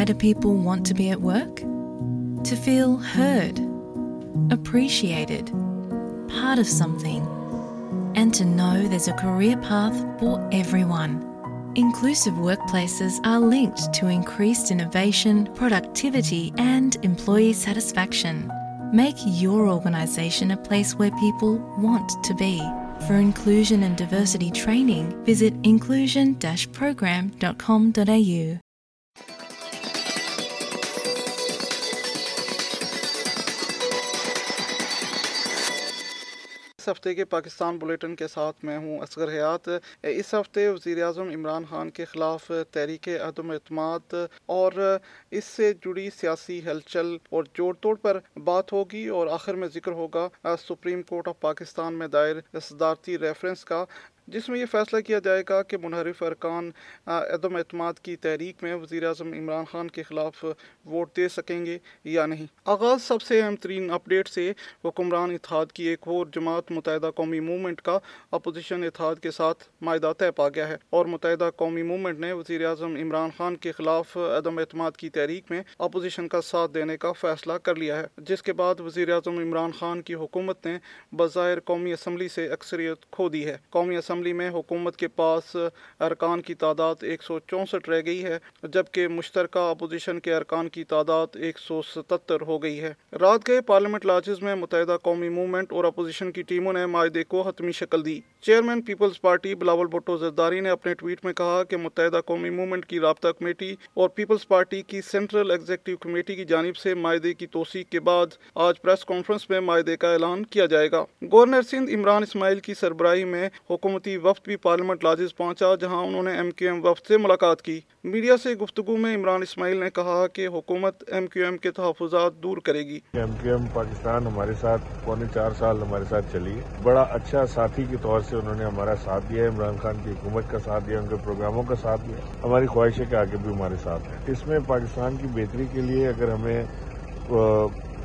Why do people want to be at work? To feel heard, appreciated, part of something, and to know there's a career path for everyone. Inclusive workplaces are linked to increased innovation, productivity, and employee satisfaction. Make your organisation a place where people want to be. For inclusion and diversity training, visit inclusion-program.com.au. ہفتے کے Pakistan bulletin کے ساتھ میں ہوں، اصغر حیات۔ اس ہفتے وزیر اعظم عمران خان کے خلاف تحریک عدم اعتماد اور اس سے جڑی سیاسی ہلچل اور جوڑ توڑ پر بات ہوگی اور آخر میں ذکر ہوگا سپریم کورٹ آف پاکستان میں دائر صدارتی ریفرنس کا۔ جس میں یہ فیصلہ کیا جائے گا کہ منحرف ارکان عدم اعتماد کی تحریک میں وزیر اعظم عمران خان کے خلاف ووٹ دے سکیں گے یا نہیں۔ آغاز سب سے اہم ترین اپڈیٹ سے حکمران اتحاد کی ایک اور جماعت متحدہ قومی موومنٹ کا اپوزیشن اتحاد کے ساتھ معاہدہ طے پا گیا ہے۔ اور متحدہ قومی موومنٹ نے وزیر اعظم عمران خان کے خلاف عدم اعتماد کی تحریک میں اپوزیشن کا ساتھ دینے کا فیصلہ کر لیا ہے، جس کے بعد وزیر اعظم عمران خان کی حکومت نے بظاہر قومی اسمبلی سے اکثریت کھو دی ہے۔ قومی اسمبلی اسمبلی میں حکومت کے پاس ارکان کی تعداد ایک سو چونسٹھ رہ گئی ہے، جبکہ مشترکہ اپوزیشن کے ارکان کی تعداد ایک سو ستتر ہو گئی ہے۔ رات گئے پارلیمنٹ لاجز میں متحدہ قومی موومنٹ اور اپوزیشن کی ٹیموں نے معاہدے کو حتمی شکل دی۔ Chairman Peoples party Bilawal Bhutto Zardari نے اپنے ٹویٹ میں کہا کہ متحدہ قومی موومنٹ کی رابطہ کمیٹی اور پیپلز پارٹی کی سینٹرل ایگزیکٹو کمیٹی کی جانب سے معاہدے کی توثیق کے بعد آج پریس کانفرنس میں معاہدے کا اعلان کیا جائے گا۔ گورنر سندھ عمران اسماعیل کی سربراہی میں حکومتی وفد بھی پارلیمنٹ لاجز پہنچا، جہاں انہوں نے ایم کیو ایم وفد سے ملاقات کی۔ میڈیا سے گفتگو میں عمران اسماعیل نے کہا کہ حکومت ایم کیو ایم کے تحفظات دور کرے گی۔ ایم کیو ایم پاکستان ہمارے ساتھ پونے چار سال ہمارے ساتھ چلی۔ بڑا اچھا ساتھی کے طور سے سے انہوں نے ہمارا ساتھ دیا عمران خان کی حکومت کا ساتھ دیا ان کے پروگراموں کا ساتھ دیا ہماری خواہش ہے کہ آگے بھی ہمارے ساتھ ہے اس میں پاکستان کی بہتری کے لیے اگر ہمیں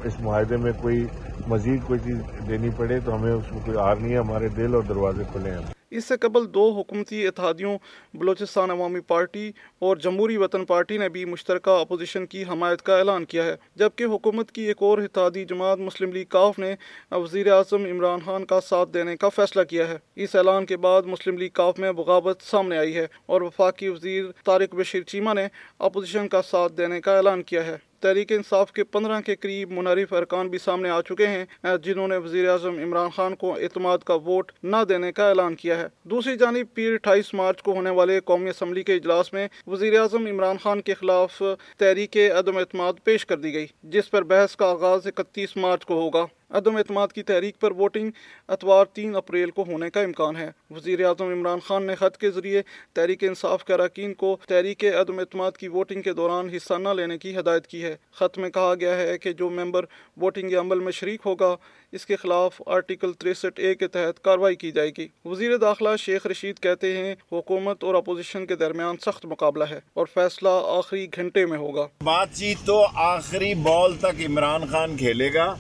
اس معاہدے میں کوئی مزید کوئی چیز دینی پڑے تو ہمیں اس میں کوئی آر نہیں ہے، ہمارے دل اور دروازے کھلے ہیں۔ اس سے قبل دو حکومتی اتحادیوں، بلوچستان عوامی پارٹی اور جمہوری وطن پارٹی نے بھی مشترکہ اپوزیشن کی حمایت کا اعلان کیا ہے۔ جبکہ حکومت کی ایک اور اتحادی جماعت مسلم لیگ کاف نے وزیر اعظم عمران خان کا ساتھ دینے کا فیصلہ کیا ہے۔ اس اعلان کے بعد مسلم لیگ کاف میں بغاوت سامنے آئی ہے اور وفاقی وزیر طارق بشیر چیمہ نے اپوزیشن کا ساتھ دینے کا اعلان کیا ہے۔ تحریک انصاف کے پندرہ کے قریب منحرف ارکان بھی سامنے آ چکے ہیں، جنہوں نے وزیر اعظم عمران خان کو اعتماد کا ووٹ نہ دینے کا اعلان کیا ہے۔ دوسری جانب، پیر اٹھائیس مارچ کو ہونے والے قومی اسمبلی کے اجلاس میں وزیر اعظم عمران خان کے خلاف تحریک عدم اعتماد پیش کر دی گئی، جس پر بحث کا آغاز اکتیس مارچ کو ہوگا۔ عدم اعتماد کی تحریک پر ووٹنگ اتوار تین اپریل کو ہونے کا امکان ہے۔ وزیر اعظم عمران خان نے خط کے ذریعے تحریک انصاف کے اراکین کو تحریک عدم اعتماد کی ووٹنگ کے دوران حصہ نہ لینے کی ہدایت کی ہے۔ خط میں کہا گیا ہے کہ جو ممبر ووٹنگ عمل میں شریک ہوگا، اس کے خلاف آرٹیکل تریسٹھ اے کے تحت کاروائی کی جائے گی۔ وزیر داخلہ شیخ رشید کہتے ہیں، حکومت اور اپوزیشن کے درمیان سخت مقابلہ ہے اور فیصلہ آخری گھنٹے میں ہوگا۔ بات چیت تو آخری بال تک عمران خان کھیلے گا۔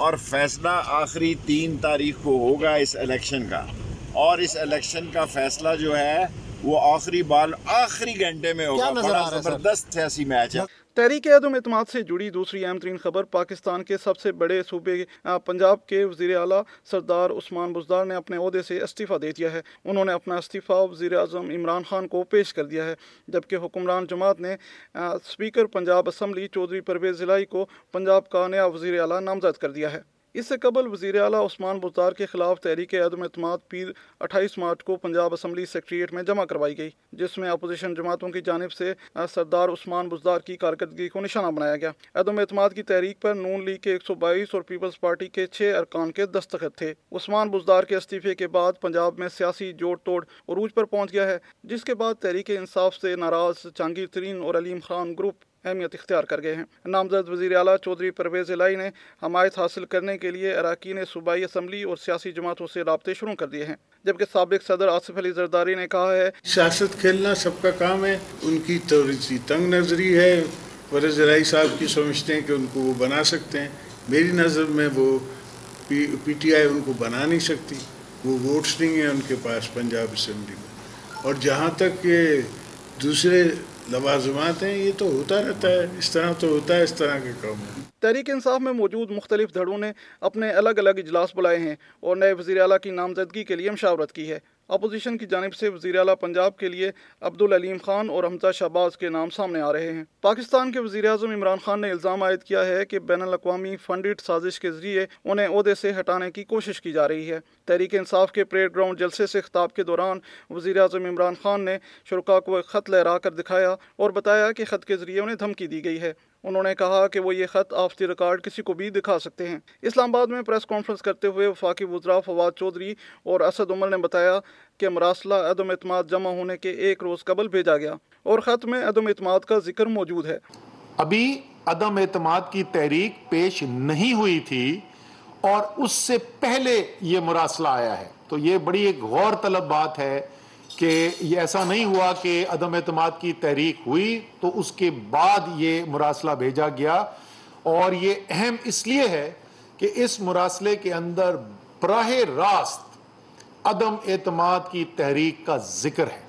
اور فیصلہ آخری تین تاریخ کو ہوگا اس الیکشن کا۔ اور اس الیکشن کا فیصلہ جو ہے وہ آخری بال آخری گھنٹے میں ہوگا بڑا زبردست سیاسی میچ ہے۔ تحریک عدم اعتماد سے جڑی دوسری اہم ترین خبر پاکستان کے سب سے بڑے صوبے پنجاب کے وزیر اعلیٰ سردار عثمان بزدار نے اپنے عہدے سے استعفیٰ دے دیا ہے۔ انہوں نے اپنا استعفیٰ وزیر اعظم عمران خان کو پیش کر دیا ہے جبکہ حکمران جماعت نے اسپیکر پنجاب اسمبلی چودھری پرویز ضلعی کو پنجاب کا نیا وزیر اعلیٰ نامزد کر دیا ہے۔ اس سے قبل وزیر اعلیٰ عثمان بزدار کے خلاف تحریک عدم اعتماد پیر اٹھائیس مارچ کو پنجاب اسمبلی سیکٹریٹ میں جمع کروائی گئی، جس میں اپوزیشن جماعتوں کی جانب سے سردار عثمان بزدار کی کارکردگی کو نشانہ بنایا گیا۔ عدم اعتماد کی تحریک پر نون لیگ کے ایک سو بائیس اور پیپلز پارٹی کے چھ ارکان کے دستخط تھے۔ عثمان بزدار کے استعفے کے بعد پنجاب میں سیاسی جوڑ توڑ عروج پر پہنچ گیا ہے، جس کے بعد تحریک انصاف سے ناراض جہانگیر ترین اور علیم خان گروپ اہمیت اختیار کر گئے ہیں۔ نامزد وزیر اعلیٰ چودھری پرویز الہی نے حمایت حاصل کرنے کے لیے اراکین صوبائی اسمبلی اور سیاسی جماعتوں سے رابطے شروع کر دیے ہیں۔ جبکہ سابق صدر آصف علی زرداری نے کہا ہے سیاست کھیلنا سب کا کام ہے۔ ان کی تھوڑی سی تنگ نظری ہے۔ پرویز الہی صاحب کی سمجھتے ہیں کہ ان کو وہ بنا سکتے ہیں۔ میری نظر میں وہ پی ٹی آئی ان کو بنا نہیں سکتی۔ وہ ووٹس نہیں ہیں ان کے پاس پنجاب اسمبلی میں۔ اور جہاں تک کہ دوسرے لوازمات ہیں، یہ تو ہوتا رہتا ہے۔ اس طرح تو ہوتا ہے، اس طرح کے کام تحریک انصاف میں موجود مختلف دھڑوں نے اپنے الگ الگ اجلاس بلائے ہیں اور نئے وزیر اعلیٰ کی نامزدگی کے لیے مشاورت کی ہے۔ اپوزیشن کی جانب سے وزیر اعلیٰ پنجاب کے لیے عبدالعلیم خان اور حمزہ شہباز کے نام سامنے آ رہے ہیں۔ پاکستان کے وزیر اعظم عمران خان نے الزام عائد کیا ہے کہ بین الاقوامی فنڈڈ سازش کے ذریعے انہیں عہدے سے ہٹانے کی کوشش کی جا رہی ہے۔ تحریک انصاف کے پریڈ گراؤنڈ جلسے سے خطاب کے دوران وزیر اعظم عمران خان نے شرکا کو ایک خط لہرا کر دکھایا اور بتایا کہ خط کے ذریعے انہیں دھمکی دی گئی ہے۔ انہوں نے کہا کہ وہ یہ خط آف دی ریکارڈ کسی کو بھی دکھا سکتے ہیں۔ اسلام آباد میں پریس کانفرنس کرتے ہوئے وفاقی وزراء فواد چودھری اور اسد عمر نے بتایا کہ مراسلہ عدم اعتماد جمع ہونے کے ایک روز قبل بھیجا گیا اور خط میں عدم اعتماد کا ذکر موجود ہے۔ ابھی عدم اعتماد کی تحریک پیش نہیں ہوئی تھی اور اس سے پہلے یہ مراسلہ آیا ہے۔ تو یہ بڑی ایک غور طلب بات ہے کہ یہ ایسا نہیں ہوا کہ عدم اعتماد کی تحریک ہوئی تو اس کے بعد یہ مراسلہ بھیجا گیا اور یہ اہم اس لیے ہے کہ اس مراسلے کے اندر براہ راست عدم اعتماد کی تحریک کا ذکر ہے۔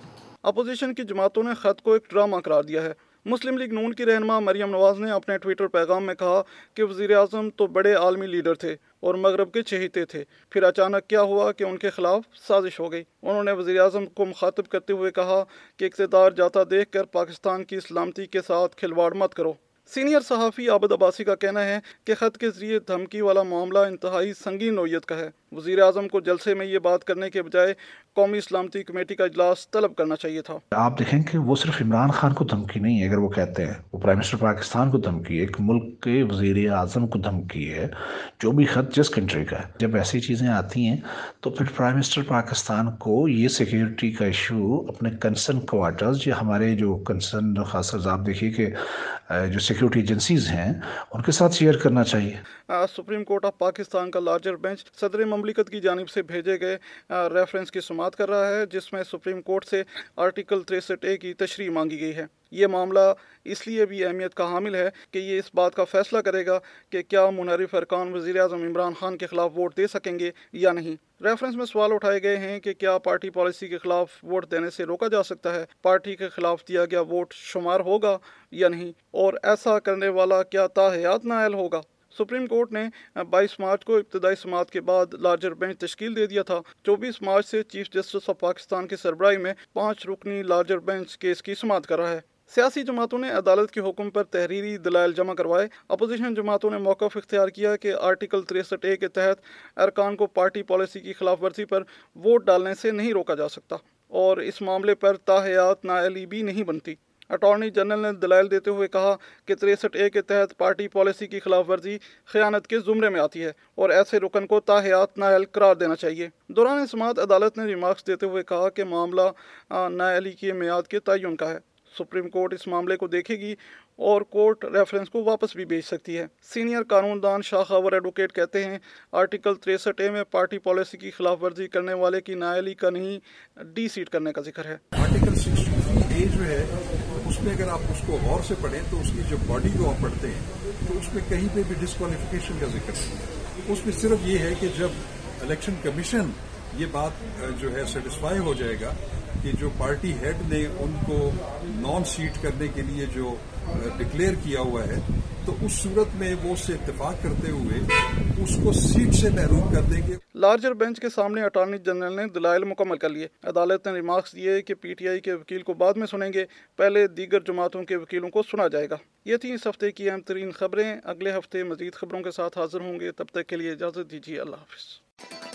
اپوزیشن کی جماعتوں نے خط کو ایک ڈرامہ قرار دیا ہے۔ مسلم لیگ نون کی رہنما مریم نواز نے اپنے ٹویٹر پیغام میں کہا کہ وزیر اعظم تو بڑے عالمی لیڈر تھے اور مغرب کے چہیتے تھے۔ پھر اچانک کیا ہوا کہ ان کے خلاف سازش ہو گئی۔ انہوں نے وزیر اعظم کو مخاطب کرتے ہوئے کہا کہ اقتدار جاتا دیکھ کر پاکستان کی سلامتی کے ساتھ کھلواڑ مت کرو۔ سینئر صحافی عابد عباسی کا کہنا ہے کہ خط کے ذریعے دھمکی والا معاملہ انتہائی سنگین نوعیت کا ہے۔ وزیر اعظم کو جلسے میں یہ بات کرنے کے بجائے قومی اسلامتی کمیٹی کا اجلاس طلب کرنا چاہیے تھا۔ آپ دیکھیں کہ وہ صرف عمران خان کو دھمکی نہیں ہے اگر وہ کہتے ہیں وہ پرائم منسٹر پاکستان کو دھمکی ہے ایک ملک کے وزیر اعظم کو دھمکی ہے جو بھی خط جس کنٹری کا ہے۔ جب ایسی چیزیں آتی ہیں تو پھر پرائم منسٹر پاکستان کو یہ سیکیورٹی کا ایشو اپنے کنسرن کوارٹرز یا ہمارے جو کنسرن خاص کر آپ دیکھیے کہ جو سیکیورٹی ایجنسیز ہیں ان کے ساتھ شیئر کرنا چاہیے۔ سپریم کورٹ آف پاکستان کا لارجر بینچ صدر مملکت کی جانب سے بھیجے گئے ریفرنس کی سماعت کر رہا ہے، جس میں سپریم کورٹ سے آرٹیکل تریسٹھ اے کی تشریح مانگی گئی ہے۔ یہ معاملہ اس لیے بھی اہمیت کا حامل ہے کہ یہ اس بات کا فیصلہ کرے گا کہ کیا منحرف ارکان وزیر اعظم عمران خان کے خلاف ووٹ دے سکیں گے یا نہیں۔ ریفرنس میں سوال اٹھائے گئے ہیں کہ کیا پارٹی پالیسی کے خلاف ووٹ دینے سے روکا جا سکتا ہے؟ پارٹی کے خلاف دیا گیا ووٹ شمار ہوگا یا نہیں؟ اور ایسا کرنے والا کیا تاحیات نائل ہوگا؟ سپریم کورٹ نے بائیس مارچ کو ابتدائی سماعت کے بعد لارجر بینچ تشکیل دے دیا تھا۔ چوبیس مارچ سے چیف جسٹس آف پاکستان کی سربراہی میں پانچ رکنی لارجر بینچ کیس کی سماعت کر رہا ہے۔ سیاسی جماعتوں نے عدالت کے حکم پر تحریری دلائل جمع کروائے۔ اپوزیشن جماعتوں نے موقف اختیار کیا کہ آرٹیکل تریسٹھ اے کے تحت ارکان کو پارٹی پالیسی کی خلاف ورزی پر ووٹ ڈالنے سے نہیں روکا جا سکتا اور اس معاملے پر تاحیات نااہلی بھی نہیں بنتی۔ اٹارنی جنرل نے دلائل دیتے ہوئے کہا کہ تریسٹھ اے کے تحت پارٹی پالیسی کی خلاف ورزی خیانت کے زمرے میں آتی ہے اور ایسے رکن کو تاحیات نائل قرار دینا چاہیے۔ دوران سماعت عدالت نے ریمارکس دیتے ہوئے کہا کہ معاملہ نااہلی کی میعاد کے تعین کا ہے۔ سپریم کورٹ اس معاملے کو دیکھے گی اور کورٹ ریفرنس کو واپس بھی بھیج سکتی ہے۔ سینئر قانون دان شاہ خاور ایڈوکیٹ کہتے ہیں آرٹیکل تریسٹھ اے میں پارٹی پالیسی کی خلاف ورزی کرنے والے کی نائلی کا نہیں ڈی سیٹ کرنے کا ذکر ہے۔ آرٹیکل اے جو ہے، اس میں اگر آپ اس کو غور سے پڑھیں تو اس کی جو باڈی کو آپ پڑھتے ہیں، تو اس میں کہیں پہ بھی ڈسکوالیفیکیشن کا ذکر ہے۔ اس میں صرف یہ ہے کہ جب الیکشن کمیشن یہ بات جو ہے سیٹسفائی ہو جائے گا کہ جو پارٹی ہیڈ نے ان کو نان سیٹ کرنے کے لیے جو ڈکلیئر کیا ہوا ہے، تو اس صورت میں وہ اس سے اتفاق کرتے ہوئے اس کو سیٹ سے محروم کر دیں گے۔ لارجر بینچ کے سامنے اٹارنی جنرل نے دلائل مکمل کر لیے۔ عدالت نے ریمارکس دیے کہ پی ٹی آئی کے وکیل کو بعد میں سنیں گے۔ پہلے دیگر جماعتوں کے وکیلوں کو سنا جائے گا۔ یہ تھی اس ہفتے کی اہم ترین خبریں۔ اگلے ہفتے مزید خبروں کے ساتھ حاضر ہوں گے۔ تب تک کے لیے اجازت دیجیے۔ اللہ حافظ۔